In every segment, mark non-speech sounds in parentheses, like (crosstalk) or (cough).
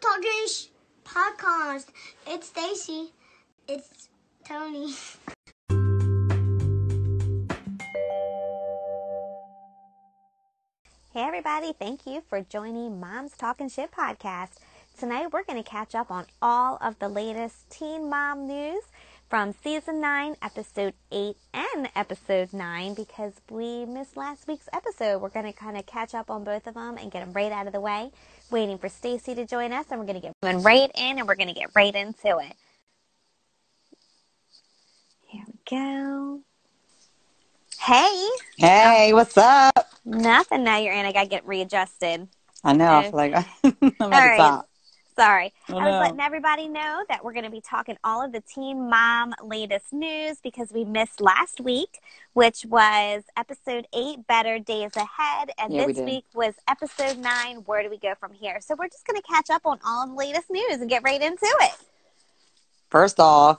Talking Sh- podcast. It's Stacy. It's Tony. Hey, everybody, thank you for joining Mom's Talking Shit podcast. Tonight, we're going to catch up on all of the latest teen mom news from season 9, episode 8, and episode 9 because we missed last week's episode. We're going to kind of catch up on both of them and get them right out of the way. Waiting for Stacy to join us, and we're going to get right in and we're going to get right into it. Here we go. Hey, Hey, what's up? nothing. Now you're in. I got to get readjusted. I know. I Okay. feel like (laughs) I'm at All the right. top. Sorry. I I was letting everybody know that we're going to be talking all of the Teen Mom latest news because we missed last week, which was episode eight, Better Days Ahead. And Yeah, this did. week was episode nine, Where Do We Go From Here? So we're just going to catch up on all of the latest news and get right into it. First off,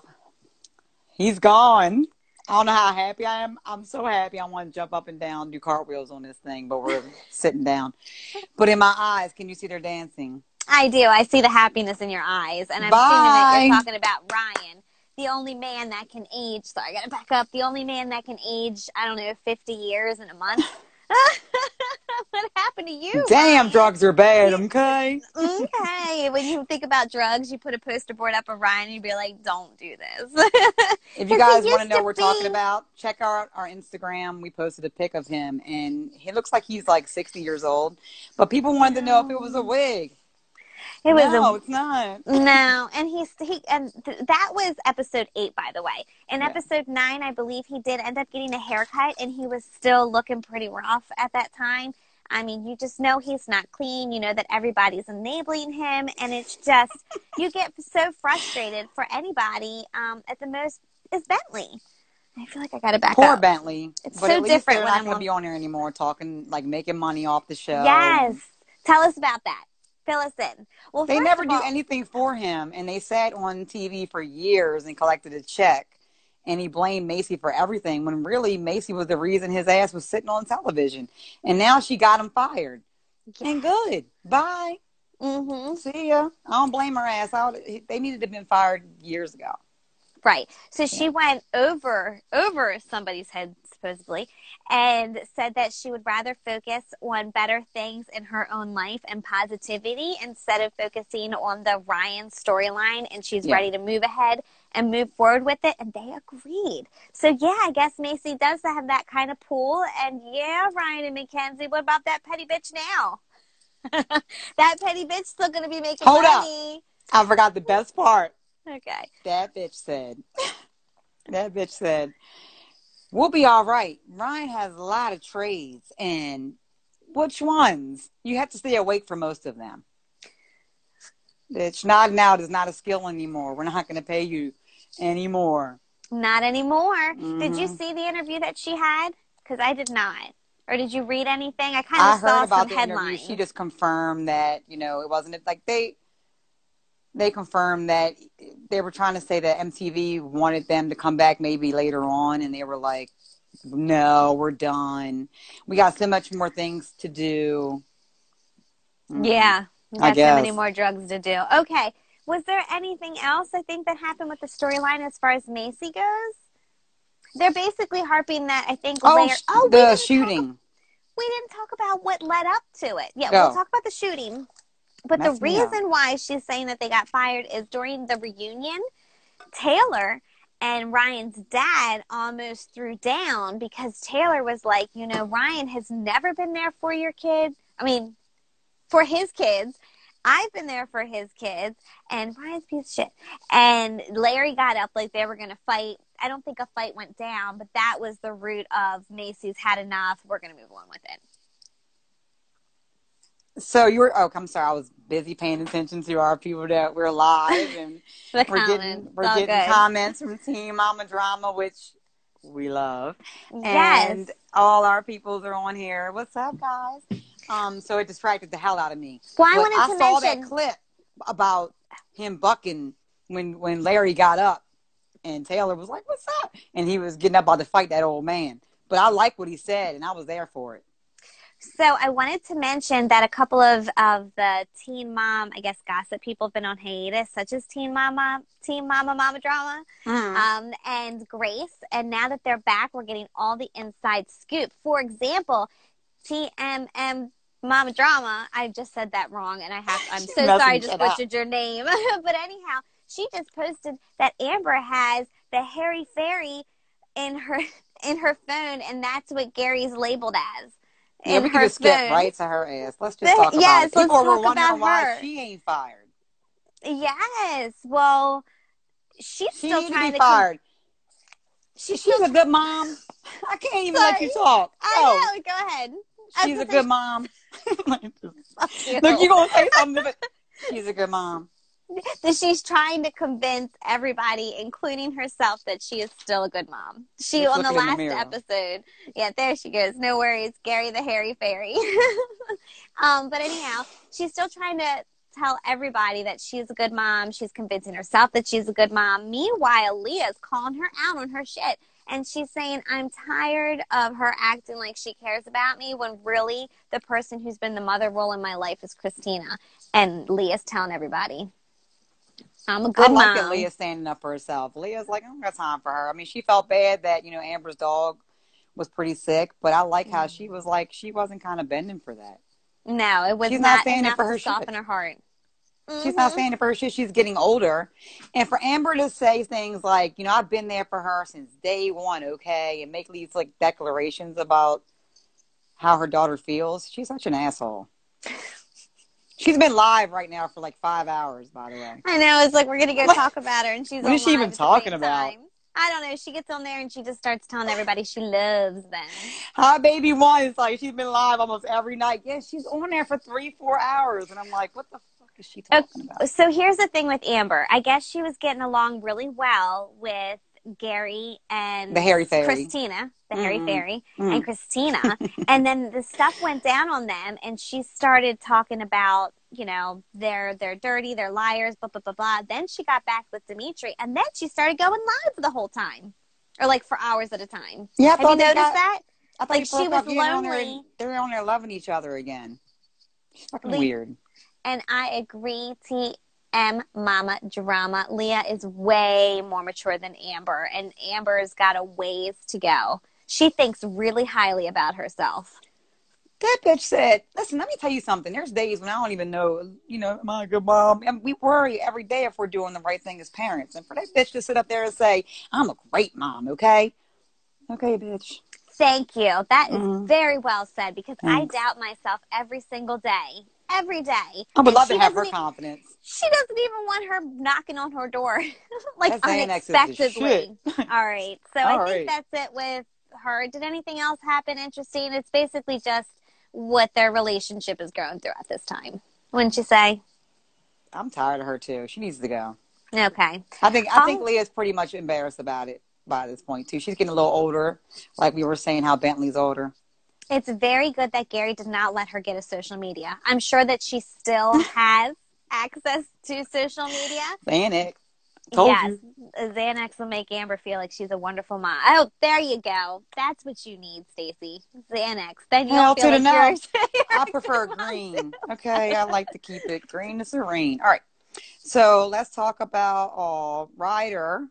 he's gone. I don't know how happy I am. I'm so happy. I want to jump up and down, do cartwheels on this thing, but we're (laughs) sitting down. But in my eyes, can you see they're dancing? I do. I see the happiness in your eyes. And I'm Bye. assuming that you're talking about Ryan, the only man that can age. Sorry, I got to back up. The only man that can age, I don't know, 50 years in a month. (laughs) what happened to you? Damn, Ryan? drugs are bad, okay? Okay. (laughs) When you think about drugs, you put a poster board up of Ryan and you'd be like, don't do this. (laughs) If you guys want to know what we're talking about, check out our Instagram. We posted a pic of him, and he looks like he's like 60 years old. But people wanted to know if it was a wig. It was no, a it's not. No, and he's he and th- that was episode eight, by the way. In Yeah. episode nine, I believe he did end up getting a haircut, and he was still looking pretty rough at that time. I mean, you just know he's not clean. You know that everybody's enabling him, and it's just you get so frustrated for anybody. Um, at the most is Bentley. I feel like I got to back Poor up. Bentley. It's but so different They're when not I'm going to be on here anymore, talking like making money off the show. Yes, tell us about that. Fill us in. Well, They never of do anything for him, and they sat on TV for years and collected a check. And he blamed Maci for everything when really Maci was the reason his ass was sitting on television. And now she got him fired. And good. Bye. Mhm. See ya. I don't blame her ass. I, they needed to have been fired years ago. Right. So she went over over somebody's head supposedly and said that she would rather focus on better things in her own life and positivity instead of focusing on the Ryan storyline and she's Yeah. ready to move ahead and move forward with it and they agreed. So yeah, I guess Maci does have that kind of pull and yeah, Ryan and Mackenzie, what about that petty bitch now? (laughs) that petty bitch still gonna be making Hold up. money. I forgot the best part. Okay. That bitch said, that bitch said, we'll be all right. Ryan has a lot of trades, and which ones? You have to stay awake for most of them. Bitch, nodding out is not a skill anymore. We're not going to pay you anymore. Not anymore. Did you Mhm. see the interview that she had? Because I did not. Or did you read anything? I kind of saw heard about some the headlines. interview. She just confirmed that you know it wasn't like they they confirmed that they were trying to say that MTV wanted them to come back maybe later on, and they were like, "No, we're done. We got so much more things to do." Mhm. yeah, we I got so many more drugs to do. Okay. Was there anything else I think that happened with the storyline as far as Maci goes? They're basically harping that I think Oh, later. oh, the didn't talk- shooting. we didn't talk about what led up to it. Yeah, Go. we'll talk about the shooting. But the me up. reason why she's saying that they got fired is during the reunion, Taylor and Ryan's dad almost threw down because Taylor was like, you know, Ryan has never been there for your kid. I mean, for his kids. I've been there for his kids, and Ryan's piece of shit. And Larry got up like they were going to fight. I don't think a fight went down, but that was the root of Maci's had enough. We're going to move on with it. So you were. Oh, I'm sorry. I was busy paying attention to our people that we're live and (laughs) we're getting comments. we're getting good. comments from Team Mama Drama, which we love. Yes. And all our peoples are on here. What's up, guys? Um, so it distracted the hell out of me. Well, I But wanted I to saw mention. that clip about him bucking when when Larry got up, and Taylor was like, "What's up?" And he was getting up about to fight that old man. But I like what he said, and I was there for it. So I wanted to mention that a couple of, of the teen mom, I guess, gossip people have been on hiatus, such as Teen Mama, Teen Mama, Mama Drama, Mhm. um, and Grace. And now that they're back, we're getting all the inside scoop. For example, TMM Mama Drama. I just said that wrong, and I have. I'm (laughs) so sorry, I just up. butchered your name. (laughs) but anyhow, she just posted that Amber has the Harry Fairy in her (laughs) in her phone, and that's what Gary's labeled as. Yeah, in we can just skip phone. right to her ass. Let's just talk about yes, it. People were wondering why her. she ain't fired. Yes. Well, she's She still need to trying be to. con- fired. she's a good mom. I can't even let you talk. I Oh, know. Go ahead. She's a good mom. (laughs) (laughs) Look, you gonna say something? But she's a good mom. That she's trying to convince everybody, including herself, that she is still a good mom. She Just on the in the last episode, yeah, there she goes. No worries, Gary the hairy fairy. (laughs) um, but anyhow, she's still trying to tell everybody that she's a good mom. She's convincing herself that she's a good mom. Meanwhile, Leah's calling her out on her shit. And she's saying, I'm tired of her acting like she cares about me when really the person who's been the mother role in my life is Kristina. And Leah's telling everybody, I'm a good I like mom. that Leah's standing up for herself. Leah's like, I don't got time for her. I mean, she felt bad that, you know, Amber's dog was pretty sick, but I like how she was like, she wasn't kind of bending for that. No, it was She's not not, it for her soften her heart. She's not Mhm. saying it for her shit. She's getting older. And for Amber to say things like, you know, I've been there for her since day one, okay, and make these like declarations about how her daughter feels, she's such an asshole. She's been live right now for like five hours, by the way. I know. It's like we're gonna go talk about her, and she's. what is she even talking about? time. I don't know. She gets on there and she just starts telling everybody she loves them. Hi, baby one. It's like she's been live almost every night. Yeah, she's on there for three, four hours. And I'm like, what the fuck is she talking about? So here's the thing with Amber. I guess she was getting along really well with Gary and The Harry Fairy. Kristina, the Harry Mm-mm. Fairy, Mm. and Kristina. (laughs) and then the stuff went down on them, and she started talking about, you know, they're they're dirty, they're liars, blah blah blah blah. Then she got back with Dimitri, and then she started going live the whole time, or like for hours at a time. Yeah, Have you noticed got- that? I thought like, she was up. Yeah, they're on there- lonely. They're on there loving each other again. It's fucking Le- weird. And I agree, TM Mama Drama. Leah is way more mature than Amber, and Amber's got a ways to go. She thinks really highly about herself. That bitch said, listen, let me tell you something. There's days when I don't even know, you know, am I a good mom? And we worry every day if we're doing the right thing as parents. And for that bitch to sit up there and say, I'm a great mom, okay? Okay, bitch. Thank you. That is Mhm. very well said because Thanks. I doubt myself every single day. Every day. I would And love to have her doesn't e- confidence. She doesn't even want her knocking on her door (laughs) like That Xanax is the unexpectedly. All right. So I All think that's it with her. Did anything else happen interesting? It's basically just what their relationship is going through at this time. Wouldn't you say? I'm tired of her too. She needs to go. Okay. I think I think Oh. Leah's pretty much embarrassed about it by this point too. She's getting a little older, like we were saying how Bentley's older. It's very good that Gary did not let her get a social media. I'm sure that she still (laughs) has access to social media. It. Told yes, you. Xanax will make Amber feel like she's a wonderful mom. Oh, there you go. That's what you need, Stacy. Xanax. Then you Hell feel to like you're. (laughs) I prefer green. Okay, I like to keep it green to serene. All right. So let's talk about uh, Ryder,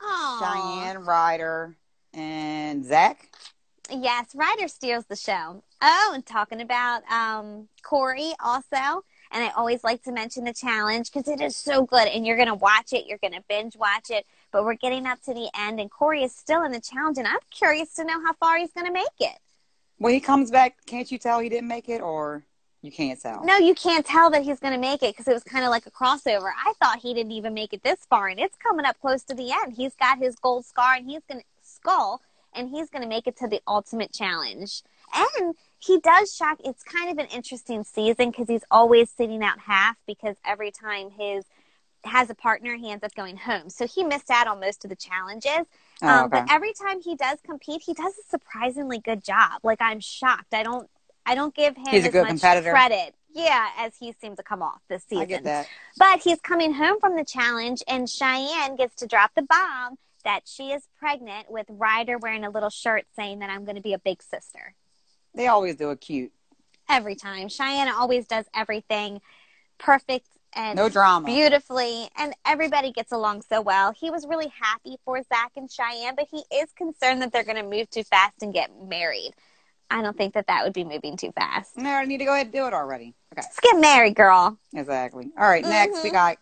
Aw. Cheyenne, Ryder, and Zach. Yes, Ryder steals the show. Oh, and talking about um, Cory also. And I always like to mention the challenge because it is so good. And you're going to watch it, you're going to binge watch it. But we're getting up to the end, and Cory is still in the challenge. And I'm curious to know how far he's going to make it. When he comes back, can't you tell he didn't make it, or you can't tell? No, you can't tell that he's going to make it because it was kind of like a crossover. I thought he didn't even make it this far, and it's coming up close to the end. He's got his gold scar, and he's going to skull, and he's going to make it to the ultimate challenge. And he does shock. It's kind of an interesting season because he's always sitting out half because every time his has a partner, he ends up going home. So he missed out on most of the challenges. Oh, Um, okay. But every time he does compete, he does a surprisingly good job. Like I'm shocked. I don't. I don't give him as much competitor. credit. Yeah, as he seemed to come off this season. I get that. But he's coming home from the challenge, and Cheyenne gets to drop the bomb that she is pregnant with Ryder wearing a little shirt saying that I'm going to be a big sister. They always do it cute. every time. Cheyenne always does everything perfect and No drama. beautifully, and everybody gets along so well. He was really happy for Zach and Cheyenne, but he is concerned that they're going to move too fast and get married. I don't think that that would be moving too fast. No, I need to go ahead and do it already. Okay. Let's get married, girl. Exactly. All right, next we Mhm. got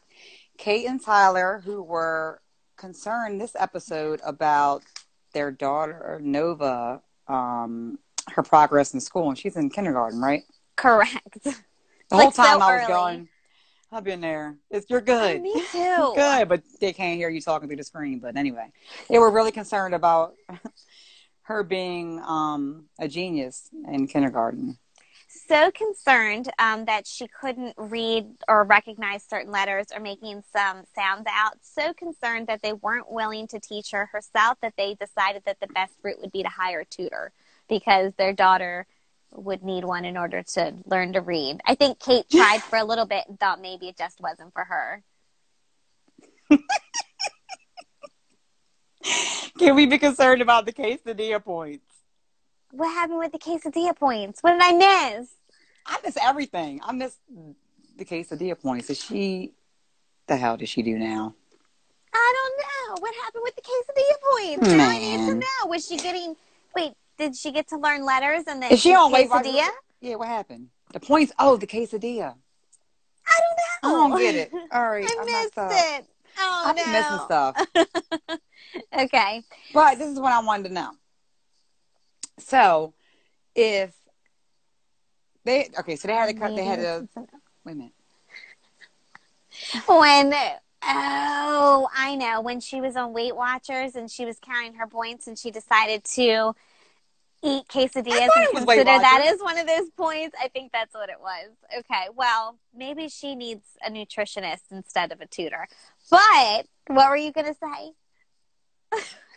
Kate and Tyler, who were concerned this episode about their daughter Nova, um, her progress in school, and she's in kindergarten, right? Correct. The (laughs) whole Like, so time I was early. going, I've been there. It's you're good. Me (laughs) too. good, but they can't hear you talking through the screen. But anyway, they were really concerned about (laughs) her being um, a genius in kindergarten. So concerned um, that she couldn't read or recognize certain letters or making some sounds out. So concerned that they weren't willing to teach her herself that they decided that the best route would be to hire a tutor because their daughter would need one in order to learn to read. I think Kate (laughs) tried for a little bit and thought maybe it just wasn't for her. (laughs) Can we be concerned about the quesadilla points? What happened with the quesadilla points? What did I miss? I miss everything. I miss the quesadilla points. Is she? The hell does she do now? I don't know. What happened with the quesadilla points? Now I need to hmm. know. Was she getting? Wait, did she get to learn letters and then Is she on quesadilla? Yeah, what happened? The points. Oh, the quesadilla. I I don't know. I don't get it. (laughs) All right, I I missed it. Oh I've no. been missing stuff. (laughs) okay. But this is what I wanted to know. So, if they okay, so they had to cut. They had to wait a minute. when oh I know when she was on Weight Watchers and she was counting her points and she decided to eat quesadillas I and thought it was Weight consider that as one of those points. I think that's what it was. Okay, well maybe she needs a nutritionist instead of a tutor. But what were you gonna say? (laughs)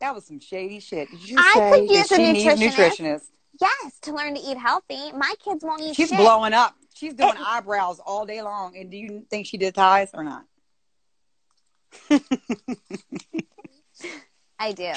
That was some shady shit. Did you I say could that use a she needs nutritionist. nutritionist? Yes, to learn to eat healthy. My kids won't eat She's shit. blowing up. She's doing It- eyebrows all day long. And do you think she did ties or not? I do.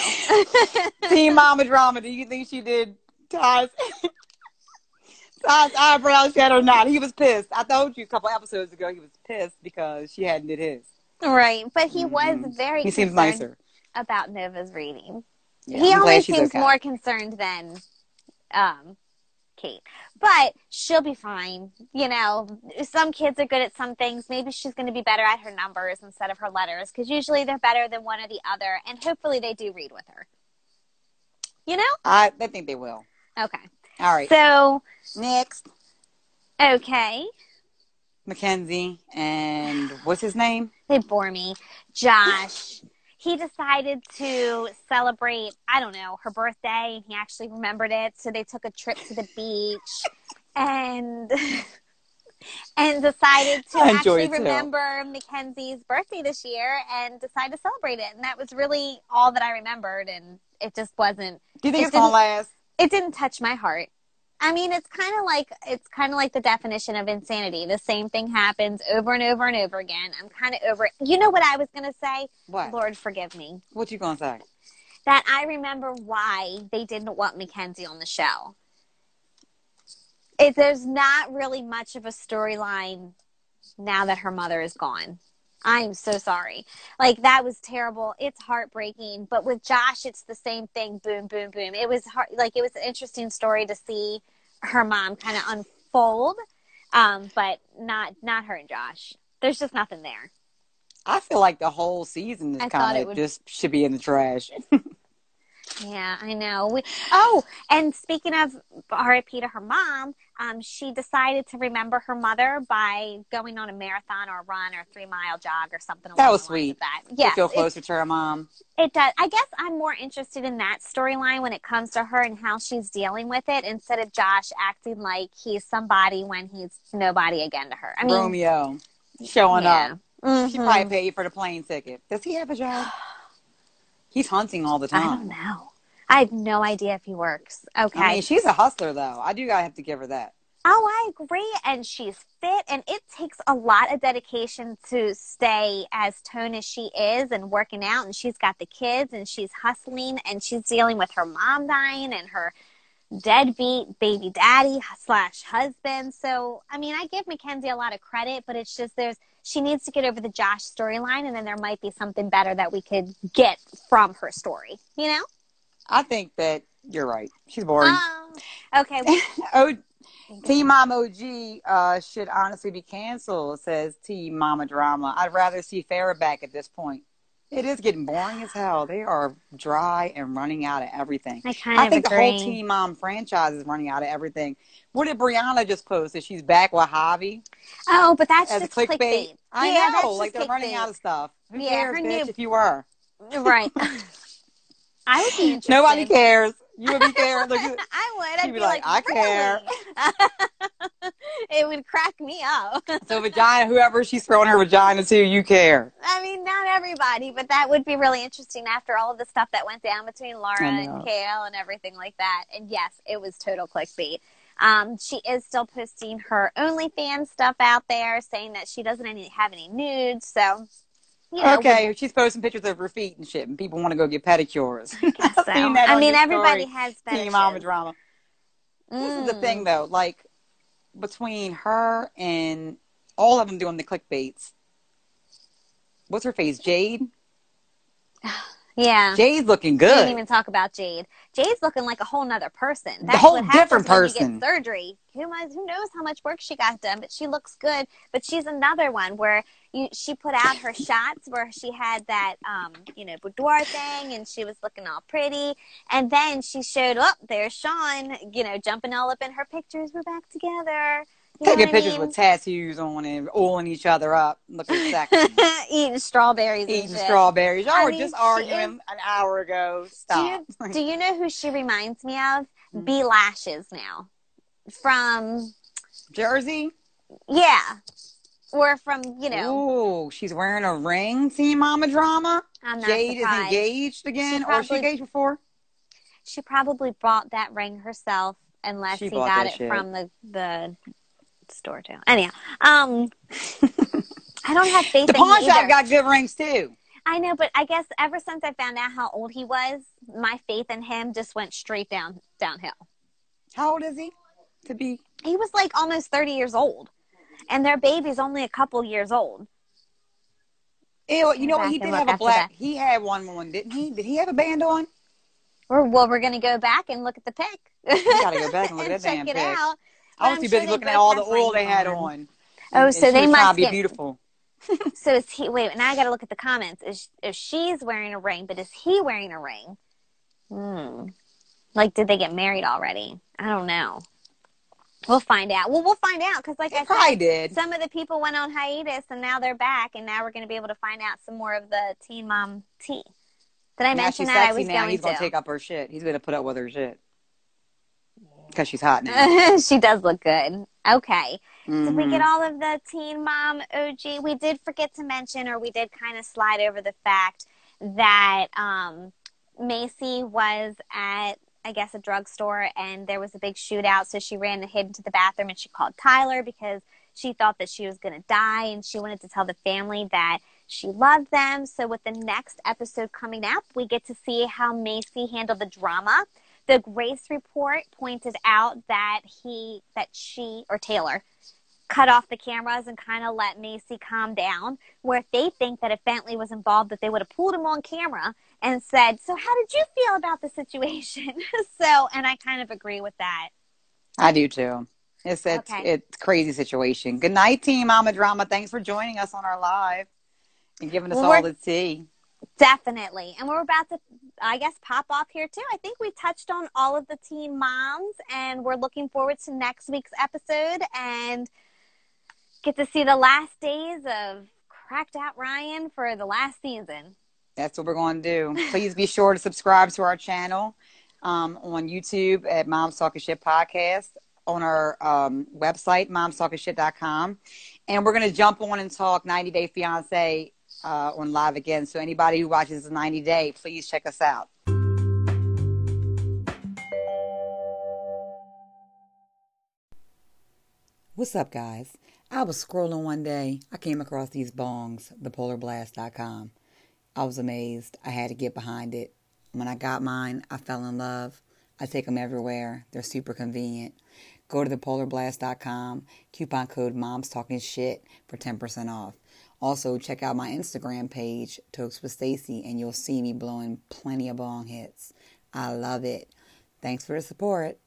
(laughs) Team Mama Drama, do you think she did ties? (laughs) ties eyebrows yet or not? He was pissed. I told you a couple episodes ago he was pissed because she hadn't did his. right, but he was Mhm. very. He seems nicer. About Nova's reading. Yeah, he I'm always seems okay. more concerned than um, Kate, but she'll be fine. You know, some kids are good at some things. Maybe she's going to be better at her numbers instead of her letters because usually they're better than one or the other, and hopefully they do read with her. You know? I, I think they will. Okay. All right. So, Next, okay. Mackenzie and what's his name? They bore me. Josh. He decided to celebrate, I don't know, her birthday, and he actually remembered it. So they took a trip to the beach and (laughs) and decided to I actually it too. remember Mackenzie's birthday this year and decide to celebrate it. And that was really all that I remembered and it just wasn't Do you think It it's gonna didn't- last? it didn't touch my heart. I mean, it's kind of like it's kind of like the definition of insanity. The same thing happens over and over and over again. I'm kind of over it. You know what I was going to say? What? Lord forgive me. What you gonna say? That I remember why they didn't want Mackenzie on the show. It, there's not really much of a storyline now that her mother is gone. I'm so sorry. Like that was terrible. It's heartbreaking. But with Josh, it's the same thing. Boom, boom, boom. It was hard, like it was an interesting story to see her mom kind of unfold, um, but not not her and Josh. There's just nothing there. I feel like the whole season is kind of would- just should be in the trash. (laughs) Yeah, I know. We, oh, and speaking of RIP to her mom, um, she decided to remember her mother by going on a marathon or a run or a three mile jog or something. That was sweet. That. to Yes, feel closer to her mom. It does. I guess I'm more interested in that storyline when it comes to her and how she's dealing with it instead of Josh acting like he's somebody when he's nobody again to her. I mean, Romeo showing yeah. up. She Mhm. probably paid for the plane ticket. Does he have a job? (sighs) He's hunting all the time. I don't know. I have no idea if he works. Okay. I mean, she's a hustler, though. I do gotta have to give her that. Oh, I agree. And she's fit, and it takes a lot of dedication to stay as toned as she is and working out. And she's got the kids, and she's hustling, and she's dealing with her mom dying and her deadbeat baby daddy slash husband. So, I mean, I give Mackenzie a lot of credit, but it's just there's she needs to get over the Josh storyline, and then there might be something better that we could get from her story. You know? I think that you're right. She's boring. Um, okay. (laughs) oh, Teen Mom OG uh, should honestly be canceled, says Team Mama Drama. I'd rather see Farrah back at this point. It is getting boring as hell. They are dry and running out of everything. I kind I think the whole Team Mom franchise is running out of everything. What did Briana just post? That she's back with Javi Oh, but that's a just clickbait. clickbait. I yeah, know, like they're running out of stuff. Who Yeah, cares, bitch? new- If you were, Right. (laughs) I would be interested. nobody cares. You would be cared. Look, (laughs) I would. I'd be, be like, like, "I care." (laughs) It would crack me up. (laughs) so vagina, whoever she's throwing her vagina to, you care. I mean, not everybody, but that would be really interesting after all of the stuff that went down between Laura and. Kale and everything like that. And yes, it was total clickbait. Um, she is still posting her OnlyFans stuff out there, saying that she doesn't any, have any nudes. So, you know, okay, she's posting pictures of her feet and shit, and people want to go get pedicures. guess (laughs) so. I've seen that I mean, everybody story, has Team Mama drama. This is the Mm. thing, though. Like between her and all of them doing the clickbaits. What's her face? Jade. (sighs) Yeah. Jade's looking good. We didn't even talk about Jade. Jade's looking like a whole nother person. The That's whole what different person. Surgery. Who knows, who knows how much work she got done, but she looks good. But she's another one where you, she put out her shots where she had that, um, you know, boudoir thing, and she was looking all pretty. And then she showed up. there's Sean, you know, jumping all up in her pictures. We're back together. You Taking pictures mean? with tattoos on and oiling each other up, looking (laughs) sexy, eating strawberries, eating strawberries. Y'all I were mean, just arguing is- an hour ago. Do Stop. you, (laughs) do you know who she reminds me of? Hmm. B Lashes now. From Jersey. yeah. Or from, you know, Ooh, she's wearing a ring. Team Mama drama. I'm not Jade is engaged again, She or she probably- engaged before? She probably bought that ring herself unless She he got it shit. from the the store too. Anyhow, um (laughs) I don't have faith The in pawn shop got good rings too. I know, but I guess ever since I found out how old he was, my faith in him just went straight down downhill. How old is he? To be He was like almost 30 years old. And their baby's only a couple years old. Ew, you know what? He did have a black. that. He had one on, didn't he? Did he have a band on? We're, well, we're going to go back and look at the pic. Gotta go back and look (laughs) at that check damn it pic. out. I was too busy looking at all the oil they had on. on. Oh, And- so and they must be get- beautiful. (laughs) So is he? Wait, now I got to look at the comments. Is if she's wearing a ring, but is he wearing a ring? Hmm. Like, did they get married already? I don't know. We'll find out. Well, we'll find out because, like They I said, did. some of the people went on hiatus and now they're back, and now we're going to be able to find out some more of the Teen Mom tea. Did I Now mention that? I was now. going He's gonna take up her shit. He's gonna put up with her shit because she's hot now. (laughs) she does look good. Okay. Did we get all of the Teen Mom OG? We did forget to mention, or we did kind of slide over the fact that um, Maci was at, I guess, a drugstore and there was a big shootout. So she ran and hid into the bathroom and she called Tyler because she thought that she was going to die and she wanted to tell the family that she loved them. So with the next episode coming up, we get to see how Maci handled the drama. The Grace report pointed out that he, that she, or Taylor, cut off the cameras and kind of let Maci calm down. Where if they think that if Bentley was involved, that they would have pulled him on camera and said, "So how did you feel about the situation?" (laughs) so, and I kind of agree with that. I do too. It's it's Okay. it's crazy situation. Good night, team Mama Drama. Thanks for joining us on our live and giving us Well, all the tea. Definitely. And we're about to, I guess, pop off here too. I think we touched on all of the teen moms, and we're looking forward to next week's episode and get to see the last days of Cracked Out Ryan for the last season. That's what we're going to do. Please be sure to subscribe to our channel um, on YouTube at Mom's Talking Shit Podcast, on our um, website, momstalkingshit.com. And we're going to jump on and talk 90 Day Fiance uh, on live again. So anybody who watches the 90 Day, please check us out. What's up, guys? I was scrolling one day. I came across these bongs, thepolarblast.com. I was amazed. I had to get behind it. When I got mine, I fell in love. I take them everywhere. They're super convenient. Go to thepolarblast.com, coupon code Moms Talking Shit for 10% off. Also, check out my Instagram page, Tokes with Stacy, and you'll see me blowing plenty of bong hits. I love it. Thanks for the support.